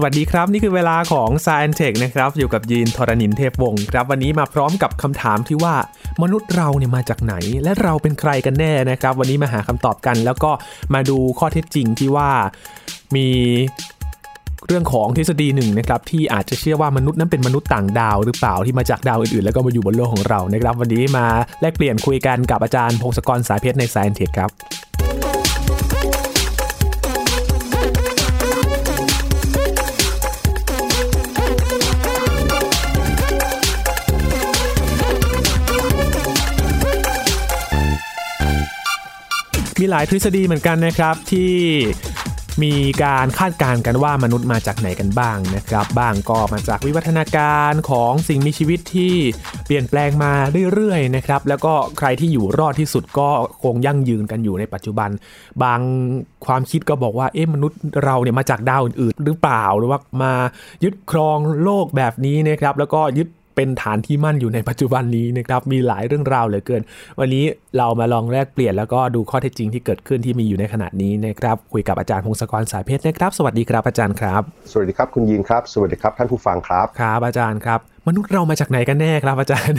สวัสดีครับ นี่คือเวลาของ s าย n อนเทคนะครับ อยู่กับยีนทรณินเทพวงศ์ครับ วันนี้มาพร้อมกับคำถามที่ว่ามนุษย์เราเนี่ยมาจากไหน และเราเป็นใครกันแน่นะครับ วันนี้มาหาคำตอบกัน แล้วก็มาดูข้อเท็จจริงที่ว่ามีเรื่องของทฤษฎีหนึ่งนะครับที่อาจจะเชื่อว่ามนุษย์นั้นเป็นมนุษย์ต่างดาวหรือเปล่าที่มาจากดาวอื่นๆ แล้วก็มาอยู่บนโลกของเรานะครับ วันนี้มาแลกเปลี่ยนคุยกันกับอาจารย์พงศกรสายเพชรใน s าย n อนเทคครับ มีหลายทฤษฎีเหมือนกันนะครับที่มีการคาดการณ์กันว่ามนุษย์มาจากไหนกันบ้างนะครับ บ้างก็มาจากวิวัฒนาการของสิ่งมีชีวิตที่เปลี่ยนแปลงมาเรื่อยๆนะครับ แล้วก็ใครที่อยู่รอดที่สุดก็คงยั่งยืนกันอยู่ในปัจจุบัน บางความคิดก็บอกว่าเอ๊ะมนุษย์เราเนี่ยมาจากดาวอื่นหรือเปล่าหรือว่ามายึดครองโลกแบบนี้นะครับ แล้วก็ยึด เป็นฐานที่มั่นอยู่ในปัจจุบันนี้นะครับมีหลายเรื่องราวเหลือเกิน วันนี้เรามาลองแลกเปลี่ยนแล้วก็ดูข้อเท็จจริงที่เกิดขึ้นที่มีอยู่ในขณะนี้นะครับคุยกับอาจารย์พงศกรสายเพชรนะครับ สวัสดีครับอาจารย์ครับ สวัสดีครับคุณยีนครับ สวัสดีครับท่านผู้ฟังครับครับอาจารย์ครับมนุษย์เรามาจากไหนกันแน่ครับอาจารย์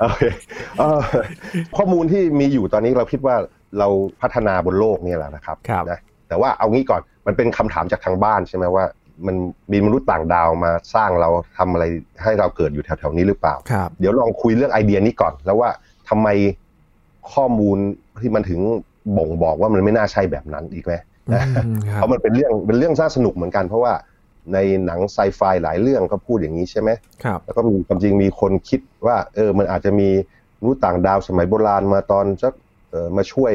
โอเคเอ่อข้อมูลที่มีอยู่ตอนนี้เราคิดว่าเราพัฒนาบนโลกเนี่ยแหละนะครับครับนะแต่ว่าเอางี้ก่อนมันเป็นคำถามจากทางบ้านใช่ไหมว่า มันมีมนุษย์ต่างดาวมาสร้างเราทำอะไรให้เราเกิดอยู่แถวๆนี้หรือเปล่าครับเดี๋ยวลองคุยเรื่องไอเดียนี้ก่อน แล้วว่าทำไมข้อมูลที่มันถึงบ่งบอกว่ามันไม่น่าใช่แบบนั้นอีกไหมนะอืมครัเพบราะมันเป็นเรื่องเป็นเรื่องน่าสนุกเหมือนกัน เพราะว่าในหนังไซไฟหลายเรื่องก็พูดอย่างนี้ใช่ไหมครับแล้วก็มีความจริงมีคนคิดว่า เออมันอาจจะมีมนุษย์ต่างดาวสมัยโบราณมาตอนสักเออมาช่วย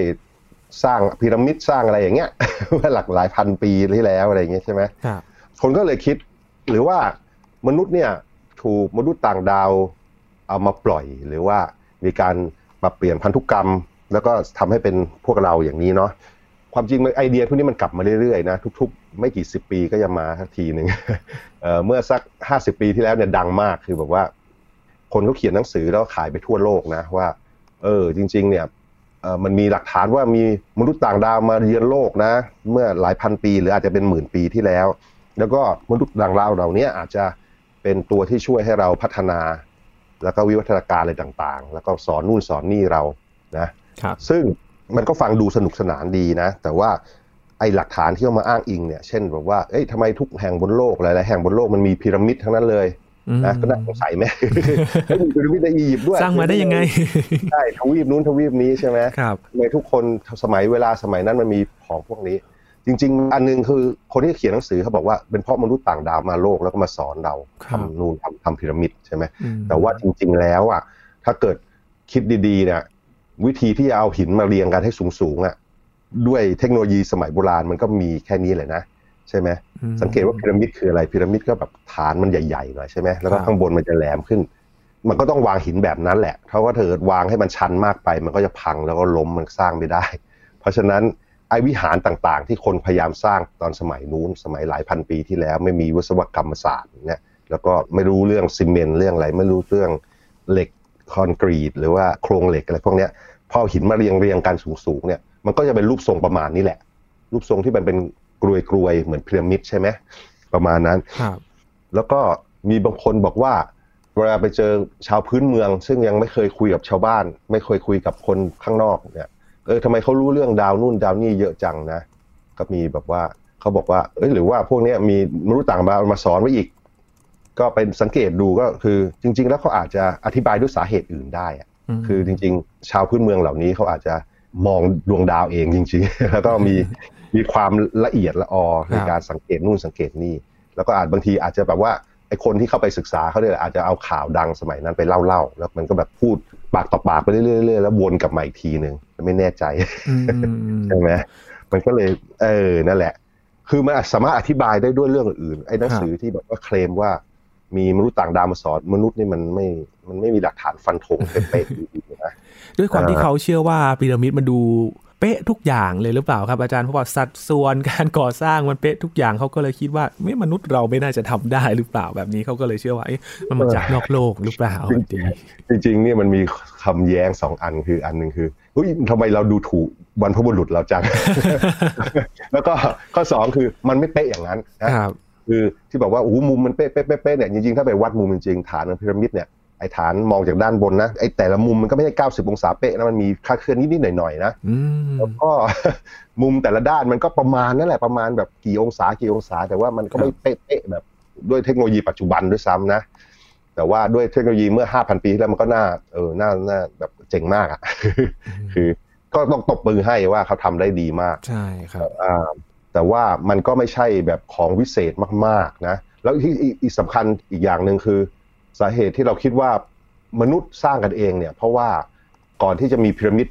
สร้างพีระมิดสร้างอะไรอย่างเงี้ยเมื่อหลักหลายพันปีที่แล้วอะไรอย่างเงี้ยใช่ไหมครับ คนก็เลยคิด หรือว่ามนุษย์เนี่ยถูกมนุษย์ต่างดาวเอามาปล่อย หรือว่ามีการปรับเปลี่ยนพันธุกรรม แล้วก็ทำให้เป็นพวกเราอย่างนี้เนาะความจริงไอเดียพวกนี้มันกลับมาเรื่อยๆนะทุก ๆ ไม่กี่สิบปีก็จะมาสักทีหนึ่งเเมื่อสักห้าสิบปีที่แล้วเนี่ยดังมากคือแบบว่า คนเขาเขียนหนังสือแล้วขายไปทั่วโลกนะว่า เออจริง ๆ เนี่ยมันมีหลักฐานว่ามีมนุษย์ต่างดาวมาเยือนโลกนะ เมื่อหลายพันปีหรืออาจจะเป็นหมื่นปีที่แล้ว แล้วก็มนุษย์ต่างดาวเหล่านี้อาจจะเป็นตัวที่ช่วยให้เราพัฒนา แล้วก็วิวัฒนาการอะไรต่างๆ แล้วก็สอนนู่นสอนนี่เรานะครับซึ่งมันก็ฟังดูสนุกสนานดีนะ แต่ว่าไอ้หลักฐานที่เอามาอ้างอิงเนี่ย เช่นแบบว่า เอ้ยทำไมทุกแห่งบนโลกหลายๆแห่งบนโลกมันมีพีระมิดทั้งนั้นเลยนะก็น่าสงสัยไหมเฮ้ยมีพีระมิดในอียิปต์ด้วยสร้างมาได้ยังไงใช่ทวีปนู้นทวีปนี้ใช่ไหมครับทำไมทุกคนสมัยเวลาสมัยนั้นมันมีของพวกนี้ จริง ๆ อันหนึงคือคนที่เขียนหนังสือเขาบอกว่าเป็นเพราะมนุษย์ต่างดาวมาโลกแล้วก็มาสอนเราครับทำนูนทำทำพีระมิดใช่ไหมอืมแต่ว่าจริง ๆ แล้วอะถ้าเกิดคิดดีๆเนี่ยวิธีที่จะเอาหินมาเรียงกันให้สูงๆอะด้วยเทคโนโลยีสมัยโบราณมันก็มีแค่นี้แหละนะใช่ไหมอืมสังเกตว่าพีระมิดคืออะไรพีระมิดก็แบบฐานมันใหญ่ๆหน่อยใช่ไหมแล้วก็ครับข้างบนมันจะแหลมขึ้น มันก็ต้องวางหินแบบนั้นแหละเพราะว่าเธอวางให้มันชันมากไป มันก็จะพังแล้วก็ล้มมันสร้างไม่ได้ เพราะฉะนั้น ไอ้วิหารต่างๆ ที่คนพยายามสร้างตอนสมัยนู้นสมัยหลายพันปีที่แล้ว ไม่มีวิศวกรรมศาสตร์เนี่ยแล้วก็ไม่รู้เรื่องซีเมนต์เรื่องอะไร ไม่รู้เรื่องเหล็กคอนกรีต หรือว่าโครงเหล็กอะไรพวกเนี้ยพอเอาหินมาเรียงเรียงๆกันสูงๆเนี่ยมันก็จะเป็นรูปทรงประมาณนี้แหละ รูปทรงที่มันเป็นกรวยกรวยๆเหมือนพีระมิดใช่ไหมประมาณนั้นครับแล้วก็มีบางคนบอกว่าเวลาไปเจอชาวพื้นเมือง ซึ่งยังไม่เคยคุยกับชาวบ้าน ไม่เคยคุยกับคนข้างนอกเนี่ย เออทำไมเขารู้เรื่องดาวนู่นดาวนี่เยอะจังนะ ก็มีแบบว่าเขาบอกว่า เอ้ยหรือว่าพวกเนี้ยมีมนุษย์ต่างดาวมาสอนไว้อีก ก็ไปสังเกตดูก็คือ จริง ๆ แล้วเขาอาจจะอธิบายด้วยสาเหตุอื่นได้อะมคือจริง ๆ ชาวพื้นเมืองเหล่านี้เขาอาจจะมองดวงดาวเองจริง ๆ แล้วก็มีมีความละเอียดละออในการสังเกตนู่นสังเกตนี่แล้วก็อาจบางทีอาจจะแบบว่า ไอ้คนที่เข้าไปศึกษาเขาเนี่ยอาจจะเอาข่าวดังสมัยนั้นไปเล่าๆแล้วมันก็แบบพูดปากต่อปากไปเรื่อยๆแล้ววนกลับมาอีกทีหนึ่งไม่แน่ใจอืมใช่ไหมมันก็เลยเออนั่นแหละ คือมันสามารถอธิบายได้ด้วยเรื่องอื่นไอ้หนังสือที่แบบว่าเคลมว่ามีมนุษย์ต่างดาวมาสอนมนุษย์นี่มันไม่มันไม่มีหลักฐานฟันธงเป๊ะๆอยู่ๆนะด้วยความที่เอ่อเขาเชื่อว่าพีระมิดมันดู เป๊ะทุกอย่างเลยหรือเปล่าครับอาจารย์เพราะว่าสัดส่วนการก่อสร้างมันเป๊ะทุกอย่างเขาก็เลยคิดว่าไม่มนุษย์เราไม่น่าจะทำได้หรือเปล่าแบบนี้เขาก็เลยเชื่อว่าเอ๊ะมันมาจากนอกโลกหรือเปล่าดีจริงๆเนี่ยมันมีคำแย้งสองอันคืออันหนึ่งคือเฮ้ยทำไมเราดูถูกบรรพบุรุษเราจังแล้วก็ข้อสองคือมันไม่เป๊ะอย่างนั้นนะครับคือที่บอกว่าโอ้โหมุมมันเป๊ะเป๊ะเป๊ะเป๊ะเนี่ยจริงๆถ้าไปวัดมุมจริงๆฐานของพีระมิดเนี่ย ไอ้ฐานมองจากด้านบนนะไอ้แต่ละมุมมันก็ไม่ใช่ 90 องศาเป๊ะนะมันมีค่าเคลื่อนนิดๆหน่อยๆนะอืมแล้วก็มุมแต่ละด้านมันก็ประมาณนั่นแหละประมาณแบบกี่องศากี่องศา แต่ว่ามันก็ไม่เป๊ะๆแบบด้วยเทคโนโลยีปัจจุบันด้วยซ้ำนะ แต่ว่าด้วยเทคโนโลยีเมื่อ 5,000 ปีที่แล้วมันก็น่าเออน่าน่าแบบเจ๋งมากอะคือก็ต้องตบมือให้ว่าเขาทำได้ดีมาก ใช่ครับอ่าแต่ว่ามันก็ไม่ใช่แบบของวิเศษมากๆนะ แล้วที่อีกอีกสำคัญอีกอย่างหนึ่งคือ สาเหตุที่เราคิดว่ามนุษย์สร้างกันเองเนี่ย เพราะว่าก่อนที่จะมีพีระมิด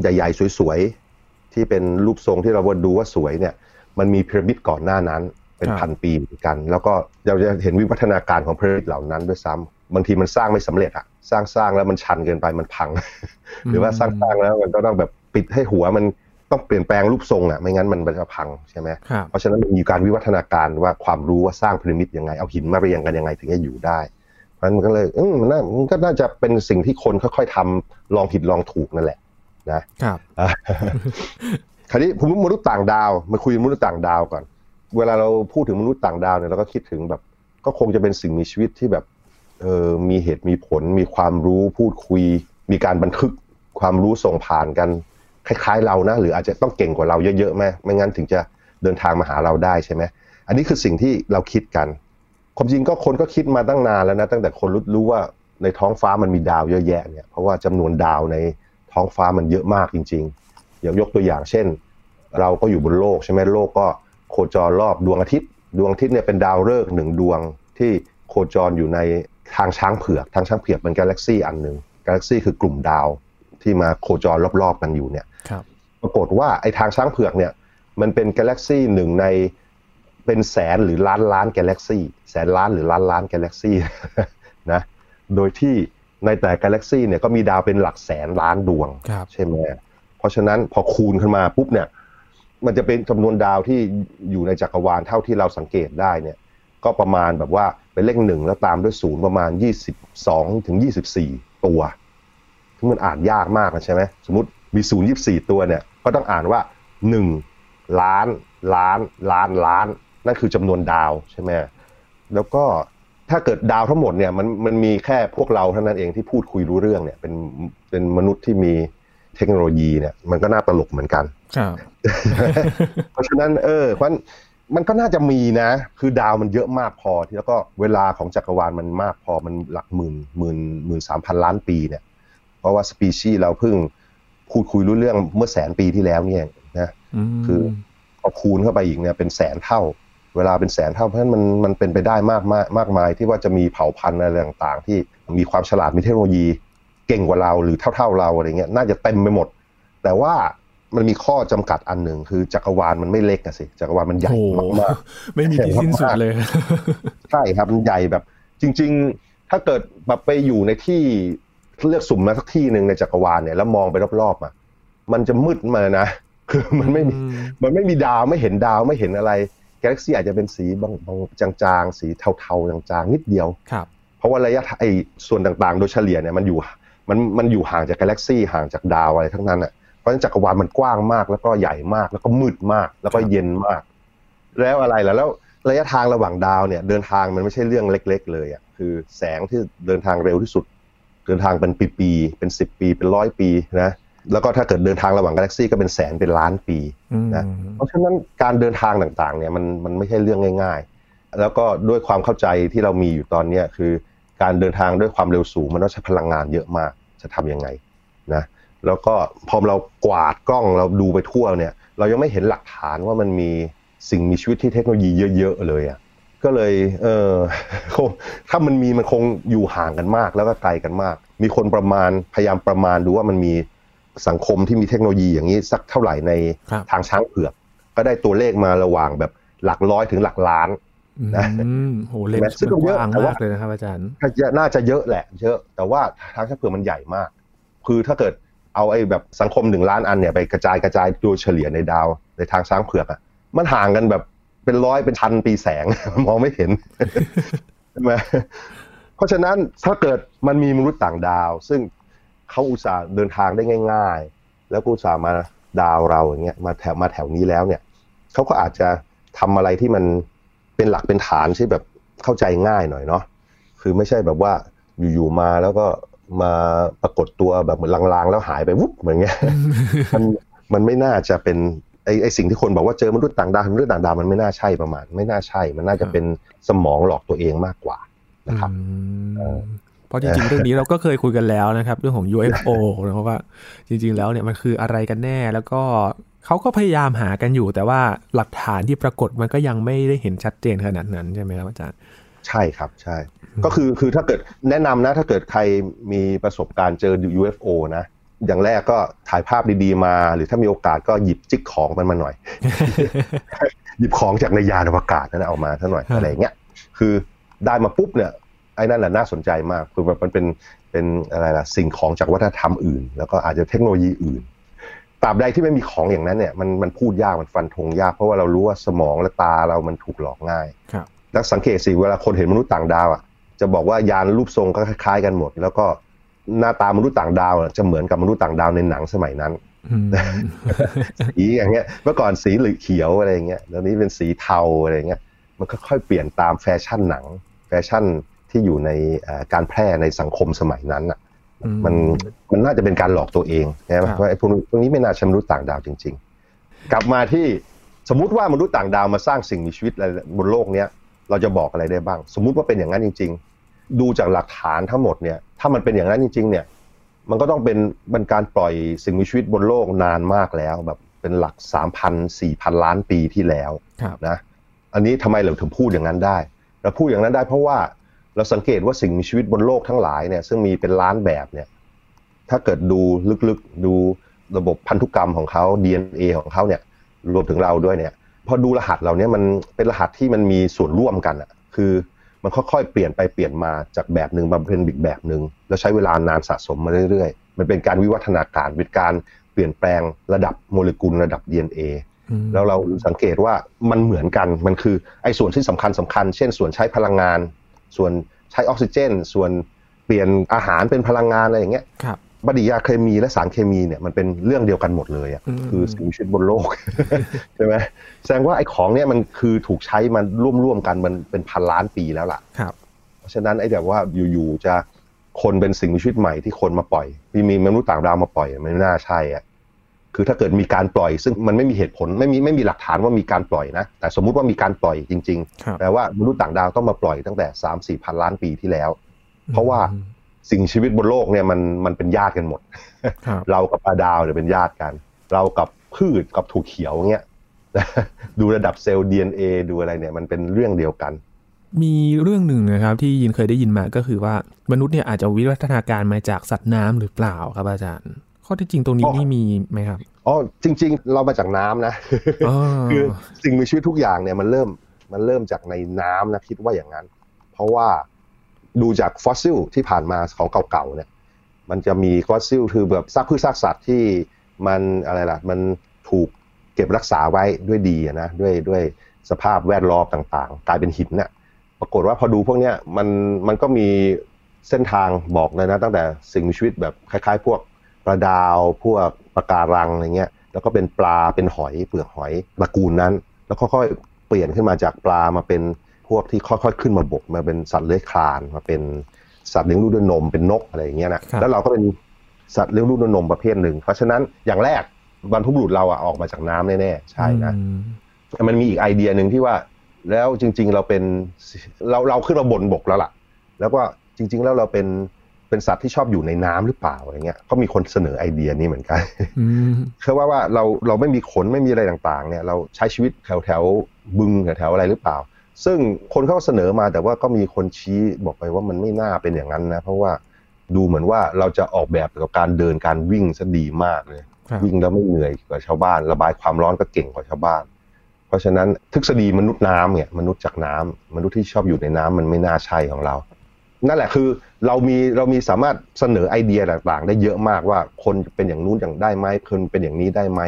ใหญ่ๆสวยๆ ที่เป็นรูปทรงที่เราดูว่าสวยเนี่ย มันมีพีระมิดก่อนหน้านั้น เป็นพันปีเหมือนกัน แล้วก็เราจะเห็นวิวัฒนาการของพีระมิดเหล่านั้นด้วยซ้ำบางทีมันสร้างไม่สำเร็จอะสร้างสร้างแล้วมันชันเกินไปมันพัง หรือว่าสร้างสร้างแล้วมันก็ต้องแบบปิดให้หัวมัน ต้องเปลี่ยนแปลงรูปทรงอะไม่งั้นมันจะพังใช่ไหมครับเพราะฉะนั้นมันมีการวิวัฒนาการว่าความรู้ว่าสร้างพีระมิดยังไง เอาหินมาเรียงกันยังไงถึงจะอยู่ได้เพราะฉะนั้นมันก็เลยอืมมันน่ามันก็น่าจะเป็นสิ่งที่คนค่อยๆทำลองผิดลองถูกนั่นแหละ นะครับอะคราวนี้ผมมนุษย์ต่างดาวมาคุยมนุษย์ต่างดาวก่อน เวลาเราพูดถึงมนุษย์ต่างดาวเนี่ยเราก็คิดถึงแบบ ก็คงจะเป็นสิ่งมีชีวิตที่แบบเออมีเหตุมีผลมีความรู้พูดคุย มีการบันทึกความรู้ส่งผ่านกัน คล้ายๆเรานะหรืออาจจะต้องเก่งกว่าเราเยอะๆไหมไม่งั้นถึงจะเดินทางมาหาเราได้ใช่ไหมอันนี้คือสิ่งที่เราคิดกันความจริงก็คนก็คิดมาตั้งนานแล้วนะตั้งแต่คนรู้รู้ว่าในท้องฟ้ามันมีดาวเยอะแยะเนี่ยเพราะว่าจำนวนดาวในท้องฟ้ามันเยอะมากจริง ๆ อย่างยกตัวอย่างเช่น เราก็อยู่บนโลกใช่ไหมโลกก็โคจรรอบดวงอาทิตย์ ดวงอาทิตย์เนี่ยเป็นดาวฤกษ์หนึ่งดวงที่โคจรอยู่ในทางช้างเผือกทางช้างเผือกเป็นกาแล็กซี่อันหนึ่งกาแล็กซี่คือกลุ่มดาวที่มาโคจรรอบๆกันอยู่เนี่ย ปรากฏว่าไอ้ทางช้างเผือกเนี่ย มันเป็นกาแล็กซี่หนึ่งในเป็นแสนหรือล้านล้านกาแล็กซี่แสนล้านหรือล้านล้านกาแล็กซี่นะโดยที่ในแต่กาแล็กซี่เนี่ยก็มีดาวเป็นหลักแสนล้านดวงครับใช่ไหมเพราะฉะนั้นพอคูณขึ้นมาปุ๊บเนี่ย มันจะเป็นจำนวนดาวที่อยู่ในจักรวาลเท่าที่เราสังเกตได้เนี่ย ก็ประมาณแบบว่าเป็นเลขหนึ่งแล้วตามด้วยศูนย์ประมาณยี่สิบสองถึงยี่สิบสี่ตัวซึ่งมันอ่านยากมากนะใช่ไหมสมมติ มีศูนย์ยี่สี่ตัวเนี่ยก็ต้องอ่านว่าหนึ่งล้านล้านล้านล้าน นั่นคือจำนวนดาวใช่ไหมแล้วก็ถ้าเกิดดาวทั้งหมดเนี่ยมันมันมีแค่พวกเราเท่านั้นเองที่พูดคุยรู้เรื่องเนี่ย เป็นเป็นมนุษย์ที่มีเทคโนโลยีเนี่ย มันก็น่าตลกเหมือนกันครับเพราะฉะนั้นเออเพราะฉะนั้นมันก็น่าจะมีนะ คือดาวมันเยอะมากพอที่แล้วก็เวลาของจักรวาลมันมากพอมันหลักหมื่นหมื่นหมื่นสามพันล้านปีเนี่ย เพราะว่าสปีชีส์เราเพิ่ง พูดคุยรู้เรื่องเมื่อแสนปีที่แล้วเนี่ยนะมคือพอคูณเข้าไปอีกเนี่ยเป็นแสนเท่า เวลาเป็นแสนเท่าเพราะฉะนั้นมันมันเป็นไปได้มากมากมากมาย ที่ว่าจะมีเผ่าพันธุ์อะไรต่าง ๆ ที่มีความฉลาดมีเทคโนโลยีเก่งกว่าเราหรือเท่า ๆเราอะไรเงี้ยน่าจะเต็มไปหมด แต่ว่ามันมีข้อจำกัดอันหนึ่งคือจักรวาลมันไม่เล็กอะสิจักรวาลมันใหญ่โอ้โหมากไม่มีที่สิ้นสุดเลยๆใช่ครับมันใหญ่แบบ จริง ๆ ถ้าเกิดแบบไปอยู่ในที่ เลือกสุ่มมาสักที่หนึ่งในจักรวาลเนี่ยแล้วมองไปรอบๆอะมันจะมืดมานะคือมันไม่มีมันไม่มีดาวไม่เห็นดาวไม่เห็นอะไรกาแล็กซี่อาจจะเป็นสีบางบางจางๆ สีเทาๆจางๆนิดเดียวครับ เพราะว่าระยะไอส่วนต่างๆ โดยเฉลี่ยเนี่ยมันอยู่มันมันอยู่ห่างจากกาแล็กซี่ห่างจากดาวอะไรทั้งนั้นอะเพราะฉะนั้นจักรวาลมันกว้างมากแล้วก็ใหญ่มากแล้วก็มืดมากแล้วก็เย็นมาก แล้วอะไรล่ะแล้วระยะทางระหว่างดาวเนี่ย เดินทางมันไม่ใช่เรื่องเล็ก ๆ เลยอะคือแสงที่เดินทางเร็วที่สุด เดินทางเป็นปีๆเป็นสิบปี เป็นร้อยปีนะแล้วก็ถ้าเกิดเดินทางระหว่างกาแล็กซี่ก็เป็นแสนเป็นล้านปีอืมนะเพราะฉะนั้นการเดินทางต่างๆเนี่ยมันมันไม่ใช่เรื่องง่าย ๆ แล้วก็ด้วยความเข้าใจที่เรามีอยู่ตอนเนี้ยคือการเดินทางด้วยความเร็วสูงมันต้องใช้พลังงานเยอะมากจะทำยังไงนะแล้วก็พอเรากวาดกล้องเราดูไปทั่วเนี่ย เรายังไม่เห็นหลักฐานว่ามันมีสิ่งมีชีวิตที่เทคโนโลยีเยอะ ๆ เลยอะ ก็เลยเออคงถ้ามันมีมันคงอยู่ห่างกันมากแล้วก็ไกลกันมาก มีคนประมาณพยายามประมาณดูว่ามันมีสังคมที่มีเทคโนโลยีอย่างนี้สักเท่าไหร่ในครับทางช้างเผือก ก็ได้ตัวเลขมาระหว่างแบบหลักร้อยถึงหลักล้านนะอืมโหเลนส์ซึ่งมันก็กเยอะว้างแต่ว่ามากเลยนะครับอาจารย์ก็จะน่าจะเยอะแหละ เยอะ แต่ว่าทางช้างเผือกมันใหญ่มาก คือถ้าเกิดเอาไอ้แบบสังคมหนึ่งล้านอันเนี่ยไปกระจายกระจายโดยเฉลี่ยในดาวในทางช้างเผือกอะมันห่างกันแบบ เป็นร้อยเป็นพันปีแสง มองไม่เห็นใช่ไหมเพราะฉะนั้นถ้าเกิดมันมีมนุษย์ต่างดาว ซึ่งเขาอุตส่าห์เดินทางได้ง่าย ๆ แล้วก็อุตส่าห์มาดาวเราอย่างเงี้ยมาแถวมาแถวนี้แล้วเนี่ยเขาก็อาจจะทำอะไรที่มันเป็นหลักเป็นฐานที่แบบเข้าใจง่ายหน่อยเนาะคือไม่ใช่แบบว่าอยู่ๆมาแล้วก็มาปรากฏตัวแบบเหมือนลางๆ แล้วหายไปวุบเหมือนเงี้ยมันมันไม่น่าจะเป็น ไอไอสิ่งที่คนบอกว่าเจอมนุษย์ต่างดาวมนุษย์ต่างดาวมันไม่น่าใช่ประมาณ ไม่น่าใช่ มันน่าจะเป็นสมองหลอกตัวเองมากกว่านะครับอืมเพราะจริงๆเรื่องนี้เราก็เคยคุยกันแล้วนะครับ เรื่องของ UFO นะครับว่าจริง ๆ แล้วเนี่ยมันคืออะไรกันแน่แล้วก็เขาก็พยายามหากันอยู่ แต่ว่าหลักฐานที่ปรากฏมันก็ยังไม่ได้เห็นชัดเจนขนาดนั้นใช่ไหมครับอาจารย์ใช่ครับใช่ ก็คือคือถ้าเกิดแนะนำนะ ถ้าเกิดใครมีประสบการณ์เจอ UFO นะ อย่างแรกก็ถ่ายภาพดีๆมา หรือถ้ามีโอกาสก็หยิบจิ๊กของมันมาหน่อย หยิบของจากในยานอวกาศนั่นนะเอามาซะหน่อยครับอะไรเงี้ยคือได้มาปุ๊บเนี่ยไอ้นั่นแหละน่าสนใจมากคือแบบมันเป็นเป็นอะไรล่ะสิ่งของจากวัฒนธรรมอื่น แล้วก็อาจจะเทคโนโลยีอื่นตราบใดที่ไม่มีของอย่างนั้นเนี่ยมันมันพูดยากมันฟันธงยากเพราะว่าเรารู้ว่าสมองและตาเรามันถูกหลอกง่ายครับแล้วสังเกตสิเวลาคนเห็นมนุษย์ต่างดาวอะจะบอกว่ายานรูปทรงก็คล้ายๆกันหมด แล้วก็ หน้าตามนุษย์ต่างดาวอะจะเหมือนกับมนุษย์ต่างดาวในหนังสมัยนั้นอืมสีอย่างเงี้ย เมื่อก่อนสีเหลืองเขียวอะไรเงี้ยแล้วนี้เป็นสีเทาอะไรเงี้ย มันก็ค่อยๆเปลี่ยนตามแฟชั่นหนัง แฟชั่นที่อยู่ในเอ่อการแพร่ในสังคมสมัยนั้นอะอืมมันมันน่าจะเป็นการหลอกตัวเองใช่ไหมครับเพราะไอ้พวกนี้พวกนี้ไม่น่าใช่มนุษย์ต่างดาวจริง ๆ กลับมาที่สมมุติว่ามนุษย์ต่างดาวมาสร้างสิ่งมีชีวิตอะไรบนโลกเนี้ยเราจะบอกอะไรได้บ้าง สมมุติว่าเป็นอย่างนั้นจริงๆ ดูจากหลักฐานทั้งหมดเนี่ยถ้ามันเป็นอย่างนั้นจริง ๆ เนี่ย มันก็ต้องเป็นเป็นการปล่อยสิ่งมีชีวิตบนโลกนานมากแล้วแบบเป็นหลัก3,000 4,000ล้านปีที่แล้วครับนะอันนี้ทำไมเราถึงพูดอย่างนั้นได้เราพูดอย่างนั้นได้เพราะว่าเราสังเกตว่าสิ่งมีชีวิตบนโลกทั้งหลายเนี่ยซึ่งมีเป็นล้านแบบเนี่ยถ้าเกิดดูลึกๆดูระบบพันธุกรรมของเขา DNA ของเขาเนี่ยรวมถึงเราด้วยเนี่ยพอดูรหัสเราเนี่ยมันเป็นรหัสที่มันมีส่วนร่วมกันอะคือ มันค่อยๆเปลี่ยนไปเปลี่ยนมาจากแบบหนึ่งมาเป็นอีกแบบหนึ่งแล้วใช้เวลานานสะสมมาเรื่อยๆ มันเป็นการวิวัฒนาการเป็นการเปลี่ยนแปลงระดับโมเลกุลระดับ DNA อืมแล้วเราสังเกตว่ามันเหมือนกันมันคือไอ้ส่วนที่สำคัญสำคัญ เช่น ส่วนใช้พลังงาน ส่วนใช้ออกซิเจน ส่วนเปลี่ยนอาหารเป็นพลังงานอะไรอย่างเงี้ยครับ ปฏิกิริยาเคมีและสารเคมีเนี่ยมันเป็นเรื่องเดียวกันหมดเลยอะอืมคือสิ่งมีชีวิตบนโลกใช่ไหมแสดงว่าไอ้ของเนี่ยมันคือถูกใช้มันร่วมๆกันมันเป็นพันล้านปีแล้วล่ะครับเพราะฉะนั้นไอ้แบบว่าอยู่ๆจะคนเป็นสิ่งมีชีวิตใหม่ที่คนมาปล่อยมีมีมนุษย์ต่างดาวมาปล่อยมันไม่น่าใช่อะคือถ้าเกิดมีการปล่อย ซึ่งมันไม่มีเหตุผลไม่มีไม่มีหลักฐานว่ามีการปล่อยนะ แต่สมมุติว่ามีการปล่อยจริงครับๆแปลว่ามนุษย์ต่างดาวต้องมาปล่อยตั้งแต่สามสี่พันล้านปีที่แล้ว เพราะว่าอืม สิ่งชีวิตบนโลกเนี่ยมันมันเป็นญาติกันหมดครับเรากับปลาดาวเนี่ยเป็นญาติกัน เรากับพืชกับถั่วเขียวเงี้ยดูระดับเซลล์ DNA ดูอะไรเนี่ยมันเป็นเรื่องเดียวกัน มีเรื่องหนึ่งนะครับที่ยินเคยได้ยินมาก็คือว่ามนุษย์เนี่ยอาจจะวิวัฒนาการมาจากสัตว์น้ำหรือเปล่าครับอาจารย์ ข้อที่จริงตรงนี้อ๋อนี่มีไหมครับอ๋อจริง ๆ เรามาจากน้ำนะอ๋อคือสิ่งมีชีวิตทุกอย่างเนี่ยมันเริ่มมันเริ่มจากในน้ำนะคิดว่าอย่างนั้น เพราะว่า ดูจากฟอสซิลที่ผ่านมาของเก่าๆเนี่ยมันจะมีฟอสซิลคือแบบซากพืชซากสัตว์ที่มันอะไรล่ะมันถูกเก็บรักษาไว้ด้วยดีนะด้วยด้วยสภาพแวดล้อมต่างๆ กลายเป็นหินน่ะปรากฏว่าพอดูพวกเนี้ยมันมันก็มีเส้นทางบอกเลยนะตั้งแต่สิ่งมีชีวิตแบบคล้ายๆ พวกปลาดาวพวกปะการังอะไรเงี้ยแล้วก็เป็นปลาเป็นหอยเปลือกหอยตระกูลนั้น แล้วค่อยๆเปลี่ยนขึ้นมาจากปลามาเป็น วกที่ค่อยๆขึ้นมาบกมาเป็นสัตว์เลื้อยคลานมาเป็นสัตว์เลี้ยงลูกด้วยนมเป็นนกอะไรอย่างเงี้ยนะครับแล้วเราก็เป็นสัตว์เลี้ยงลูกด้วยนมประเภทหนึ่ง เพราะฉะนั้นอย่างแรกบรรพบุรุษเราอะออกมาจากน้ำแน่ๆใช่นะอืมแต่มันมีอีกไอเดียหนึ่งที่ว่า แล้วจริง ๆเราเป็นเราเราขึ้นมาบนบกแล้วล่ะ แล้วก็จริง ๆ แล้วเราเป็นเป็นสัตว์ที่ชอบอยู่ในน้ำหรือเปล่าอะไรเงี้ยก็มีคนเสนอไอเดียนี้เหมือนกันอืมคือว่าว่าเราเราไม่มีขนไม่มีอะไรต่าง ๆ เนี่ย เราใช้ชีวิตแถวแถวๆบึงแถวแถวๆอะไรหรือเปล่า ซึ่งคนเขาก็เสนอมาแต่ว่าก็มีคนชี้บอกไปว่ามันไม่น่าเป็นอย่างนั้นนะ เพราะว่าดูเหมือนว่าเราจะออกแบบกับการเดินการวิ่งซะดีมากเลยครับวิ่งแล้วไม่เหนื่อยกว่าชาวบ้าน ระบายความร้อนก็เก่งกว่าชาวบ้าน เพราะฉะนั้นทฤษฎีมนุษย์น้ำเนี่ยมนุษย์จากน้ำมนุษย์ที่ชอบอยู่ในน้ำมันไม่น่าใช่ของเรา นั่นแหละคือเรามีเรามีสามารถเสนอไอเดียต่างๆ ได้เยอะมากว่าคนเป็นอย่างนู้นอย่างได้ไหมคนเป็นอย่างนี้ได้ไหม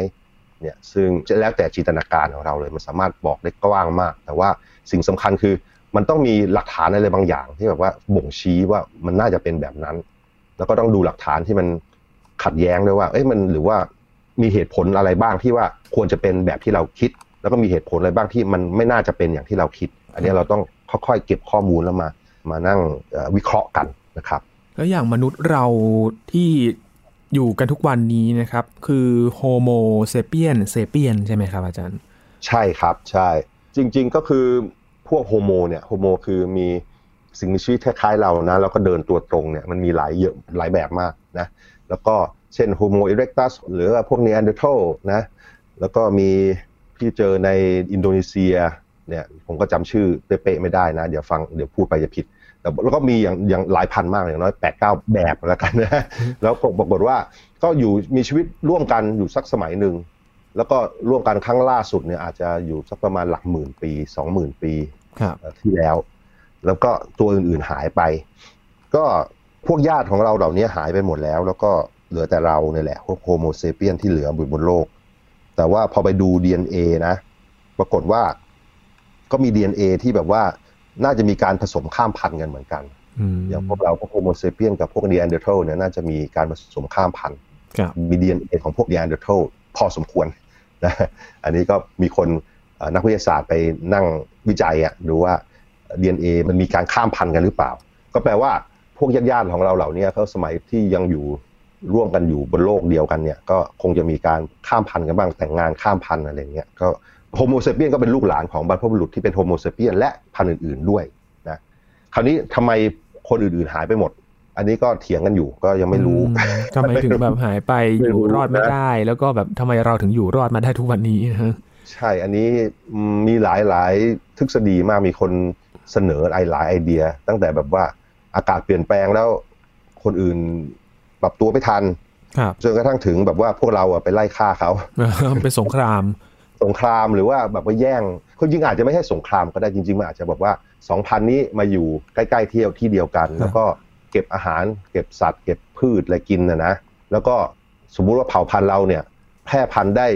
เนี่ยซึ่งจะแล้วแต่จินตนาการของเราเลย มันสามารถบอกได้กว้างมาก แต่ว่าสิ่งสำคัญคือมันต้องมีหลักฐานอะไรบางอย่าง ที่แบบว่าบ่งชี้ว่ามันน่าจะเป็นแบบนั้น แล้วก็ต้องดูหลักฐานที่มันขัดแย้งด้วยว่า เอ้ยมันหรือว่ามีเหตุผลอะไรบ้างที่ว่าควรจะเป็นแบบที่เราคิด แล้วก็มีเหตุผลอะไรบ้างที่มันไม่น่าจะเป็นอย่างที่เราคิด อันนี้เราต้องค่อยๆเก็บข้อมูลแล้วมา มานั่งวิเคราะห์กันนะครับแล้วอย่างมนุษย์เราที่ อยู่กันทุกวันนี้นะครับ คือโฮโมเซเปียนเซเปียนใช่ไหมครับอาจารย์ ใช่ครับใช่ จริง ๆก็คือพวกโฮโมเนี่ยโฮโมคือมีสิ่งมีชีวิตคล้ายๆเรานะแล้วก็เดินตัวตรงเนี่ยมันมีหลายเยอะหลายแบบมากนะแล้วก็เช่นโฮโมเอเร็กตัสหรือพวกเนแอนเดอร์ทัลนะแล้วก็มีที่เจอในอินโดนีเซียเนี่ยผมก็จำชื่อเป๊ะๆไม่ได้นะ เดี๋ยวฟังเดี๋ยวพูดไปจะผิด แต่แล้วก็มีอย่างอย่างหลายพันมากอย่างน้อยแปดเก้าแบบแล้วกันนะแล้วปรากฏว่าก็อยู่มีชีวิตร่วมกันอยู่สักสมัยหนึ่งแล้วก็ร่วมกันครั้งล่าสุดเนี่ยอาจจะอยู่สักประมาณหลักหมื่นปีสองหมื่นปีที่แล้ว แล้วก็ตัวอื่นๆหายไป ก็พวกญาติของเราเหล่านี้หายไปหมดแล้ว แล้วก็เหลือแต่เราเนี่ยแหละพวกโฮโมเซเปียนที่เหลือบนโลก แต่ว่าพอไปดู DNA นะ ปรากฏว่าก็มี DNA ที่แบบว่า น่าจะมีการผสมข้ามพันธุ์กันเหมือนกันอย่างพวกเราพวกโฮโมเซเปียนกับพวกเนียนเดอร์ทัลเนี่ยน่าจะมีการผสมข้ามพันธุ์มี DNA ของพวกเนียนเดอร์ทัลพอสมควรนะอันนี้ก็มีคนนักวิทยาศาสตร์ไปนั่งวิจัยอะดูว่า DNA มันมีการข้ามพันธุ์กันหรือเปล่า ก็แปลว่าพวกญาติๆของเราเหล่านี้เขาสมัยที่ยังอยู่ร่วมกันอยู่บนโลกเดียวกันเนี่ย ก็คงจะมีการข้ามพันธุ์กันบ้างแต่งงานข้ามพันธุ์อะไรเงี้ยก็ โฮโมเซเปียนก็เป็นลูกหลานของบรรพบุรุษที่เป็นโฮโมเซเปียนและพันธุ์อื่นๆด้วยนะคราวนี้ทำไมคนอื่นๆหายไปหมด อันนี้ก็เถียงกันอยู่ก็ยังไม่รู้ทำไมถึงแบบหายไปอยู่รอดไม่ได้ แล้วก็แบบทำไมเราถึงอยู่รอดมาได้ทุกวันนี้ใช่อันนี้มีหลายหลายทฤษฎีมากมีคนเสนอไอหลายไอเดีย ตั้งแต่แบบว่าอากาศเปลี่ยนแปลงแล้วคนอื่นปรับตัวไม่ทันจนกระทั่งถึงแบบว่าพวกเราอะไปไล่ฆ่าเขาเป็นสงคราม สงครามหรือว่าแบบว่าแย่งคนจริงอาจจะไม่ใช่สงครามก็ได้จริงๆมันอาจจะแบบว่าสองพันนี้มาอยู่ใกล้ๆเที่ยวที่เดียวกัน แล้วก็เก็บอาหาร เก็บสัตว์ เก็บพืชอะไรกินนะนะแล้วก็สมมุติว่าเผ่าพันธุ์เราเนี่ยแพร่พันธุ์ได้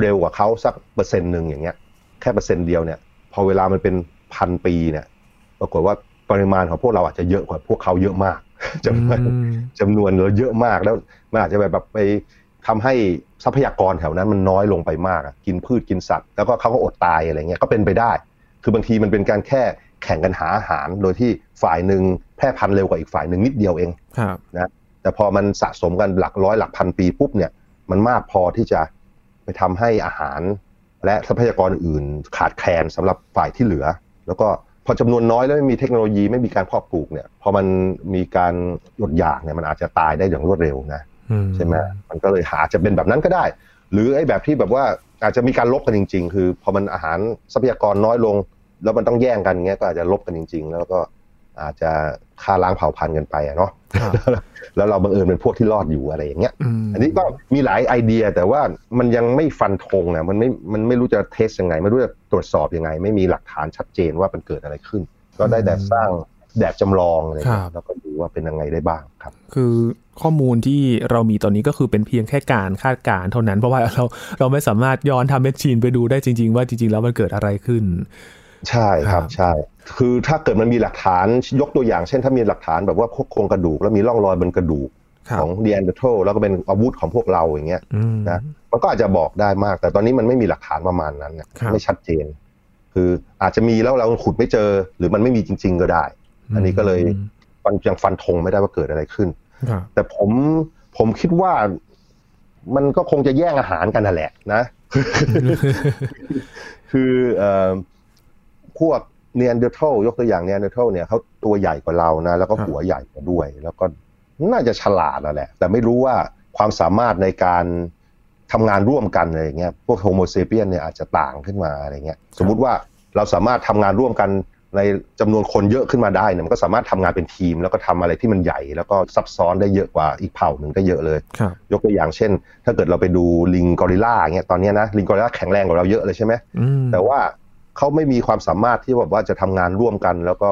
เร็วกว่าเขาสักเปอร์เซ็นต์หนึ่งอย่างเงี้ยแค่เปอร์เซ็นต์เดียวเนี่ยพอเวลามันเป็นพันปีเนี่ยปรากฏว่าปริมาณของพวกเราอาจจะเยอะกว่าพวกเขาเยอะมากจำนวนจำนวนเราเยอะมากแล้วมันอาจจะแบบไป ทำให้ทรัพยากรแถวนั้นมันน้อยลงไปมากกินพืชกินสัตว์ แล้วก็เขาก็อดตายอะไรเงี้ยก็เป็นไปได้ คือบางทีมันเป็นการแค่แข่งกันหาอาหาร โดยที่ฝ่ายหนึ่งแพร่พันธุ์เร็วกว่าอีกฝ่ายหนึ่งนิดเดียวเองนะแต่พอมันสะสมกันหลักร้อยหลักพันปีปุ๊บเนี่ยมันมากพอที่จะไปทำให้อาหาร และทรัพยากรอื่นขาดแคลนสำหรับฝ่ายที่เหลือ แล้วก็พอจำนวนน้อยแล้วไม่มีเทคโนโลยีไม่มีการเพาะปลูกเนี่ยพอมันมีการอดอยากเนี่ยมันอาจจะตายได้อย่างรวดเร็วนะ ใช่ไหมมันก็เลยหาจะเป็นแบบนั้นก็ได้ หรือไอ้แบบที่แบบว่าอาจจะมีการลบกันจริง ๆ คือพอมันอาหารทรัพยากรน้อยลง แล้วมันต้องแย่งกันเงี้ยก็อาจจะลบกันจริง ๆ แล้วก็อาจจะฆ่าล้างเผ่าพันธุ์กันไปอะเนาะแล้วเราบังเอิญเป็นพวกที่รอดอยู่อะไรอย่างเงี้ย อันนี้ก็มีหลายไอเดียแต่ว่ามันยังไม่ฟันธงนะมันไม่มันไม่รู้จะเทสยังไง ไม่รู้จะตรวจสอบยังไง ไม่มีหลักฐานชัดเจนว่ามันเกิดอะไรขึ้น ก็ได้แต่สร้าง แบบจำลองอะไรแล้วก็ดูว่าเป็นยังไงได้บ้างครับ คือข้อมูลที่เรามีตอนนี้ก็คือเป็นเพียงแค่การคาดการณ์เท่านั้นเพราะว่าเราเราไม่สามารถย้อนทำแมชชีนไปดูได้จริง ๆ ว่าจริง ๆ แล้วมันเกิดอะไรขึ้น ใช่ครับใช่ คือถ้าเกิดมันมีหลักฐานยกตัวอย่างเช่น ถ้ามีหลักฐานแบบว่าพวกโครงกระดูกแล้วมีร่องรอยบนกระดูกของเนียนเดอร์ทัลแล้วก็เป็นอาวุธของพวกเราอย่างเงี้ยนะมันก็อาจจะบอกได้มาก แต่ตอนนี้มันไม่มีหลักฐานประมาณนั้น ไม่ชัดเจน คืออาจจะมีแล้วเราขุดไม่เจอ หรือมันไม่มีจริง ๆ ก็ได้ อันนี้ก็เลยฟันยังฟันธงไม่ได้ว่าเกิดอะไรขึ้น แต่ผมผมคิดว่ามันก็คงจะแย่งอาหารกันนั่นแหละนะ คือเอ่อพวกเนียนเดอร์ทัลยกตัวอย่างเนียนเดอร์ทัลเนี่ยเขาตัวใหญ่กว่าเรานะ แล้วก็หัวใหญ่กว่าด้วย แล้วก็น่าจะฉลาดแล้วแหละ แต่ไม่รู้ว่าความสามารถในการทำงานร่วมกันอะไรเงี้ย พวกโฮโมเซเปียนเนี่ยอาจจะต่างขึ้นมาอะไรเงี้ย สมมุติว่าเราสามารถทำงานร่วมกัน ในจำนวนคนเยอะขึ้นมาได้เนี่ยมันก็สามารถทำงานเป็นทีม แล้วก็ทำอะไรที่มันใหญ่ แล้วก็ซับซ้อนได้เยอะกว่าอีกเผ่าหนึ่งได้เยอะเลย ยกตัวอย่างเช่น ถ้าเกิดเราไปดูลิงกอริลลาเงี้ยตอนนี้นะลิงกอริลลาแข็งแรงกว่าเราเยอะเลยใช่ไหมแต่ว่าเขาไม่มีความสามารถที่แบบว่าจะทำงานร่วมกัน แล้วก็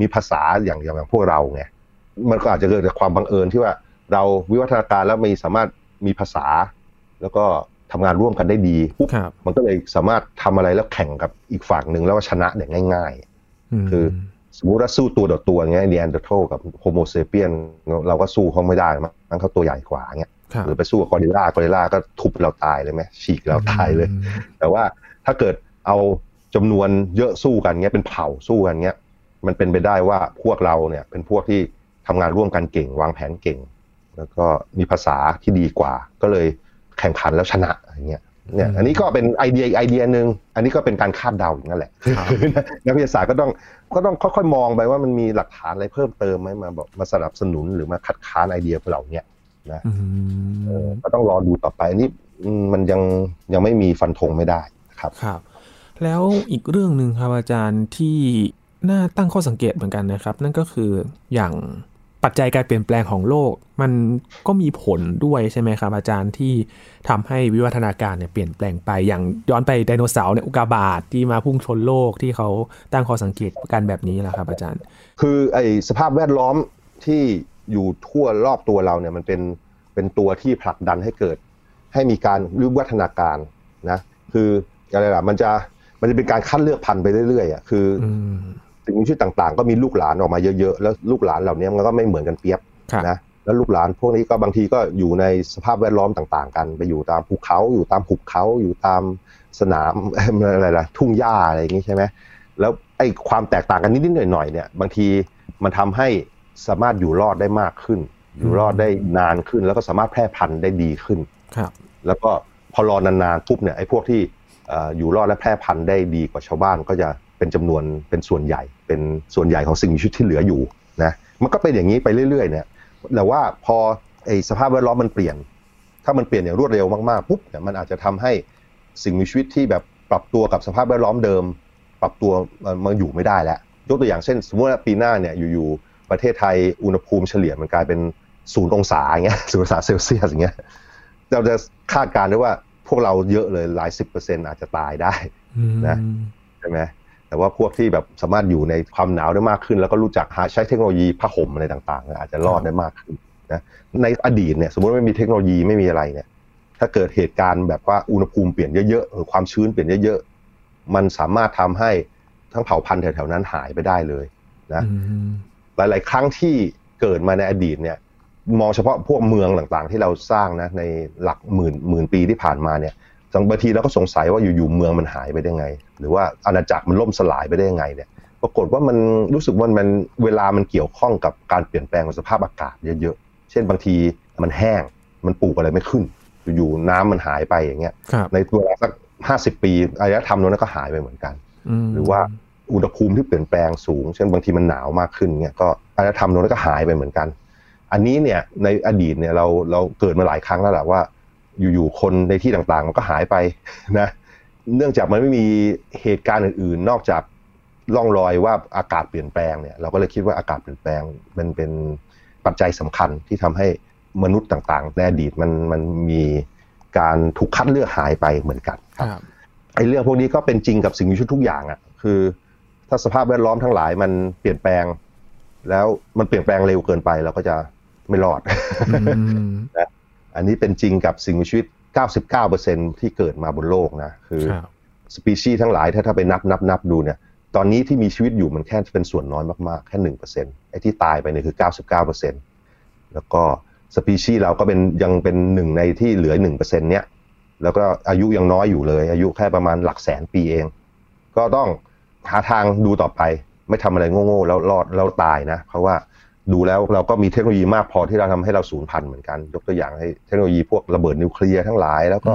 มีภาษาอย่างอย่างพวกเราไงมันก็อาจจะเกิดจากความบังเอิญที่ว่าเราวิวัฒนาการแล้วมีสามารถมีภาษา แล้วก็ทำงานร่วมกันได้ดีปุ๊บมันก็เลยสามารถทำอะไรแล้วแข่งกับอีกฝั่งหนึ่งแล้วก็ชนะได้ง่าย ๆ คือสมมติว่าสู้ตัวต่อตัวเงี้ยเดียนเดอร์โทกับโฮโมเซเปียนเราก็สู้เขาไม่ได้มั้งเขาตัวใหญ่กว่าเงี้ยหรือไปสู้กับกอริลลากอริลลาก็ทุบเราตายเลยไหมฉีกเราตายเลย แต่ว่าถ้าเกิดเอาจำนวนเยอะสู้กันเงี้ยเป็นเผ่าสู้กันเงี้ยมันเป็นไปได้ว่าพวกเราเนี่ยเป็นพวกที่ทำงานร่วมกันเก่ง วางแผนเก่ง แล้วก็มีภาษาที่ดีกว่า ก็เลยแข่งขันแล้วชนะอย่างเงี้ย เนี่ยอันนี้ก็เป็นไอเดียไอเดียหนึ่งอันนี้ก็เป็นการคาดเดาอย่างนั้นแหละนักวิทยาศาสตร์ก็ต้องก็ต้องค่อยๆมองไปว่ามันมีหลักฐานอะไรเพิ่มเติมไหมมาบอกมาสนับสนุนหรือมาคัดค้านไอเดียพวกเราเนี่ยนะก็ต้องรอดูต่อไปอันนี้มันยังยังไม่มีฟันธงไม่ได้ครับครับ แล้วอีกเรื่องหนึ่งครับอาจารย์ที่น่าตั้งข้อสังเกตเหมือนกันนะครับ นั่นก็คืออย่าง ปัจจัยการเปลี่ยนแปลงของโลก มันก็มีผลด้วยใช่ไหมครับอาจารย์ที่ทำให้วิวัฒนาการเนี่ยเปลี่ยนแปลงไปอย่างย้อนไปไดโนเสาร์เนี่ยอุกาบาตที่มาพุ่งชนโลกที่เขาตั้งข้อสังเกตกันแบบนี้แหละครับ อาจารย์ คือไอสภาพแวดล้อมที่อยู่ทั่วรอบตัวเราเนี่ยมันเป็นเป็นตัวที่ผลักดันให้เกิด ให้มีการวิวัฒนาการนะคืออะไรล่ะมันจะมันจะเป็นการคัดเลือกพันธุ์ไปเรื่อยๆอะคือ สิ่งมีชีวิตต่างๆ ก็มีลูกหลานออกมาเยอะๆ แล้วลูกหลานเหล่านี้มันก็ไม่เหมือนกันเปียบนะแล้วลูกหลานพวกนี้ก็บางทีก็อยู่ในสภาพแวดล้อมต่างๆ กัน ไปอยู่ตามภูเขาอยู่ตามหุบเขาอยู่ตามสนามอะไรล่ะทุ่งหญ้าอะไรอย่างนี้ใช่ไหมแล้วไอ้ความแตกต่างกันนิดๆหน่อยๆเนี่ย บางทีมันทำให้สามารถอยู่รอดได้มากขึ้น อยู่รอดได้นานขึ้น แล้วก็สามารถแพร่พันธุ์ได้ดีขึ้นครับแล้วก็พอรอนานๆปุ๊บเนี่ยไอ้พวกที่อยู่รอดและแพร่พันธุ์ได้ดีกว่าชาวบ้านก็จะ เป็นจำนวนเป็นส่วนใหญ่ เป็นส่วนใหญ่ของสิ่งมีชีวิตที่เหลืออยู่นะมันก็เป็นอย่างนี้ไปเรื่อยๆเนี่ยแต่ว่าพอไอสภาพแวดล้อมมันเปลี่ยน ถ้ามันเปลี่ยนอย่างรวดเร็วมากๆปุ๊บเนี่ยมันอาจจะทำให้สิ่งมีชีวิตที่แบบปรับตัวกับสภาพแวดล้อมเดิม ปรับตัวมันอยู่ไม่ได้แล้วยกตัวอย่างเช่น สมมติว่าปีหน้าเนี่ยอยู่ๆประเทศไทยอุณหภูมิเฉลี่ยมันกลายเป็นศูนย์องศาอย่างเงี้ยศูนย์องศาเซลเซียสอย่างเงี้ยเราจะคาดการณ์ได้ว่าพวกเราเยอะเลยหลายสิบเปอร์เซ็นต์อาจจะตายได้นะใช่ไหม แต่ว่าพวกที่แบบสามารถอยู่ในความหนาวได้มากขึ้น แล้วก็รู้จักหาใช้เทคโนโลยีผ้าห่มอะไรต่างๆ อาจจะรอดได้มากขึ้นนะในอดีตเนี่ยสมมติไม่มีเทคโนโลยีไม่มีอะไรเนี่ย ถ้าเกิดเหตุการณ์แบบว่าอุณหภูมิเปลี่ยนเยอะๆหรือความชื้นเปลี่ยนเยอะๆมันสามารถทำให้ทั้งเผ่าพันธุ์แถวๆนั้นหายไปได้เลยนะหลายๆ ครั้งที่เกิดมาในอดีตเนี่ย มองเฉพาะพวกเมืองต่างๆ ที่เราสร้างนะในหลักหมื่นหมื่นปีที่ผ่านมาเนี่ย บางทีเราก็สงสัยว่าอยู่ๆเมืองมันหายไปได้ไง หรือว่าอาณาจักรมันล่มสลายไปได้ยังไงเนี่ยปรากฏว่ามันรู้สึกว่ามันเวลามันเกี่ยวข้องกับการเปลี่ยนแปลงของสภาพอากาศเยอะๆ เช่นบางทีมันแห้งมันปลูกอะไรไม่ขึ้น อยู่ๆน้ำมันหายไปอย่างเงี้ยในเวลาสักห้าสิบปีอารยธรรมนั้นก็หายไปเหมือนกัน หรือว่าอุณหภูมิที่เปลี่ยนแปลงสูง เช่นบางทีมันหนาวมากขึ้นเงี้ยก็อารยธรรมนั้นก็หายไปเหมือนกัน อันนี้เนี่ยในอดีตเนี่ยเราเราเกิดมาหลายครั้งแล้วแหละว่า อยู่ๆคนในที่ต่างๆ มันก็หายไปนะเนื่องจากมันไม่มีเหตุการณ์อื่นๆ นอกจากล่องรอยว่าอากาศเปลี่ยนแปลงเนี่ยเราก็เลยคิดว่าอากาศเปลี่ยนแปลงมันเป็นปัจจัยสำคัญที่ทำให้มนุษย์ต่างๆในอดีตมันมันมีการถูกคัดเลือกหายไปเหมือนกันครับไอ้เรื่องพวกนี้ก็เป็นจริงกับสิ่งมีชีวิตทุกอย่างอะคือ ถ้าสภาพแวดล้อมทั้งหลายมันเปลี่ยนแปลง แล้วมันเปลี่ยนแปลงเร็วเกินไปเราก็จะไม่รอดนะ อันนี้เป็นจริงกับสิ่งมีชีวิต 99%ที่เกิดมาบนโลกนะคือสปีชีส์ทั้งหลายถ้าถ้าไปนับนับนับดูเนี่ยตอนนี้ที่มีชีวิตอยู่มันแค่เป็นส่วนน้อยมากๆ แค่หนึ่งเปอร์เซ็นไอ้ที่ตายไปเนี่ยคือเก้าสิบเก้าเปอร์เซ็นแล้วก็สปีชีส์เราก็เป็นยังเป็นหนึ่งในที่เหลือหนึ่งเปอร์เซ็นเนี้ยแล้วก็อายุยังน้อยอยู่เลย อายุแค่ประมาณหลักแสนปีเอง ก็ต้องหาทางดูต่อไป ไม่ทำอะไรโง่ๆแล้วรอดแล้วตายนะ เพราะว่า ดูแล้วเราก็มีเทคโนโลยีมากพอที่เราทำให้เราสูญพันธุ์เหมือนกัน ยกตัวอย่างให้เทคโนโลยีพวกระเบิดนิวเคลียร์ทั้งหลาย แล้วก็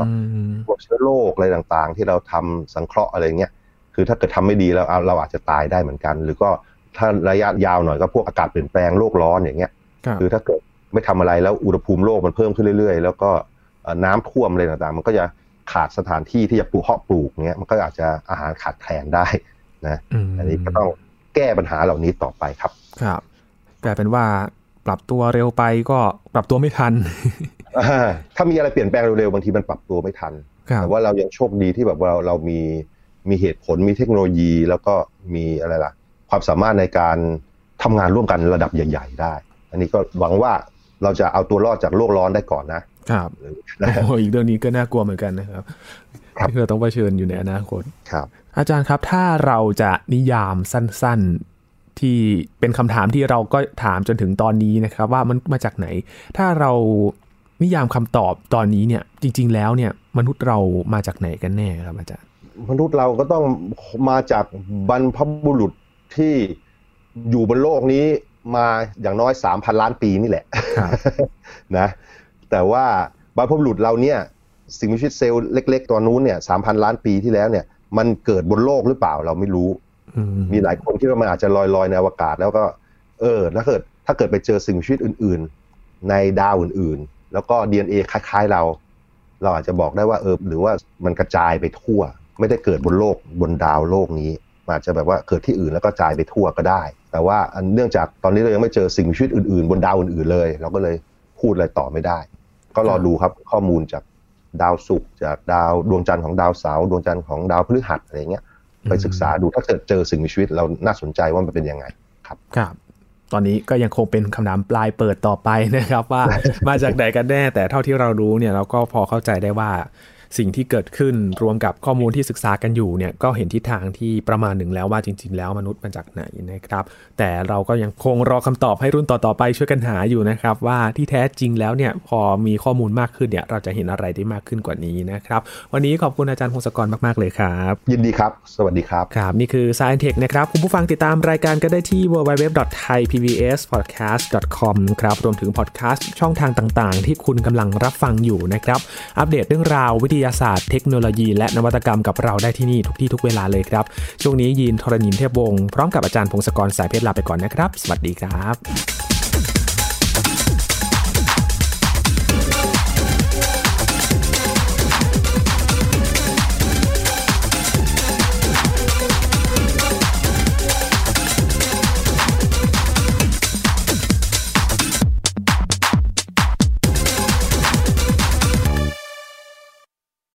พวกเชื้อโรคอะไรต่างๆ ที่เราทำสังเคราะห์อะไรเงี้ยคือถ้าเกิดทำไม่ดีแล้วเราอาจจะตายได้เหมือนกัน หรือก็ถ้าระยะยาวหน่อยก็พวกอากาศเปลี่ยนแปลงโลกร้อนอย่างเงี้ยคือถ้าเกิดไม่ทำอะไรแล้วอุณหภูมิโลกมันเพิ่มขึ้นเรื่อย ๆ แล้วก็น้ำท่วมอะไรต่างๆ มันก็จะขาดสถานที่ที่จะปลูกเพาะปลูกเงี้ยมันก็อาจจะอาหารขาดแคลนได้นะอันนี้ก็ต้องแก้ปัญหาเหล่านี้ต่อไปครับครับ กลายเป็นว่าปรับตัวเร็วไปก็ปรับตัวไม่ทัน ถ้ามีอะไรเปลี่ยนแปลงเร็วๆบางทีมันปรับตัวไม่ทัน แต่ว่าเรายังโชคดีที่แบบเราเรามีมีเหตุผลมีเทคโนโลยี แล้วก็มีอะไรล่ะ ความสามารถในการทำงานร่วมกันระดับใหญ่ ๆ ได้ อันนี้ก็หวังว่าเราจะเอาตัวรอดจากโลกร้อนได้ก่อนนะครับโอ้อีกเรื่องนี้ก็น่ากลัวเหมือนกันนะครับที่เราต้องเผชิญอยู่ในอนาคตครับ อาจารย์ครับถ้าเราจะนิยามสั้น ที่เป็นคำถามที่เราก็ถามจนถึงตอนนี้นะครับว่ามันมาจากไหน ถ้าเรานิยามคำตอบตอนนี้เนี่ยจริง ๆ แล้วเนี่ยมนุษย์เรามาจากไหนกันแน่ครับอาจารย์มนุษย์เราก็ต้องมาจากบรรพบุรุษที่อยู่บนโลกนี้มาอย่างน้อยสามพันล้านปีนี่แหละครับนะแต่ว่าบรรพบุรุษเราเนี่ยสิ่งมีชีวิตเซลล์เล็ก ๆ ตัวนู้นเนี่ยสามพันล้านปีที่แล้วเนี่ยมันเกิดบนโลกหรือเปล่าเราไม่รู้อื มีหลายคนคิดว่ามันอาจจะลอยลอยในอวกาศ แล้วก็ เออถ้าเกิดถ้าเกิดไปเจอสิ่งมีชีวิตอื่น ๆ ในดาวอื่นๆ แล้วก็ DNA คล้ายๆเรา เราอาจจะบอกได้ว่าเออหรือว่ามันกระจายไปทั่ว ไม่ได้เกิดบนโลกบนดาวโลกนี้อาจจะแบบว่าเกิดที่อื่นแล้วก็กระจายไปทั่วก็ได้ แต่ว่าเนื่องจากตอนนี้เรายังไม่เจอสิ่งมีชีวิตอื่นๆ บนดาวอื่นๆเลย เราก็เลยพูดอะไรต่อไม่ได้ ก็รอดูครับข้อมูลจากดาวศุกร์จากดาวดวงจันทร์ของดาวเสาร์ดวงจันทร์ของดาวพฤหัสอะไรเงี้ย ไปศึกษาดูถ้าเกิดเจอสิ่งมีชีวิตเราน่าสนใจว่ามันเป็นยังไงครับครับ ตอนนี้ก็ยังคงเป็นคำถามปลายเปิดต่อไปนะครับ ว่ามาจากไหนกันแน่ แต่เท่าที่เรารู้เนี่ยเราก็พอเข้าใจได้ว่า สิ่งที่เกิดขึ้นรวมกับข้อมูลที่ศึกษากันอยู่เนี่ยก็เห็นทิศทางที่ประมาณหนึ่งแล้วว่าจริง ๆ แล้วมนุษย์มาจากไหนนะครับ แต่เราก็ยังคงรอคำตอบให้รุ่นต่อๆไปช่วยกันหาอยู่นะครับ ว่าที่แท้จริงแล้วเนี่ยพอมีข้อมูลมากขึ้นเนี่ยเราจะเห็นอะไรได้มากขึ้นกว่านี้นะครับ วันนี้ขอบคุณอาจารย์พงศกรมากๆเลยครับ ยินดีครับ สวัสดีครับครับนี่คือ Science Tech นะครับคุณผู้ฟังติดตามรายการก็ได้ที่ www.thaipbspodcast.com ครับรวมถึงพอดแคสต์ช่องทางต่าง ๆ ที่คุณกำลังรับฟังอยู่นะครับอัปเดตเรื่องราววิทยาศาสตร์เทคโนโลยี และนวัตกรรมกับเราได้ที่นี่ทุกที่ทุกเวลาเลยครับ ช่วงนี้ยินทรณินเทพวงศ์พร้อมกับอาจารย์พงศกรสายเพชรลาไปก่อนนะครับ สวัสดีครับ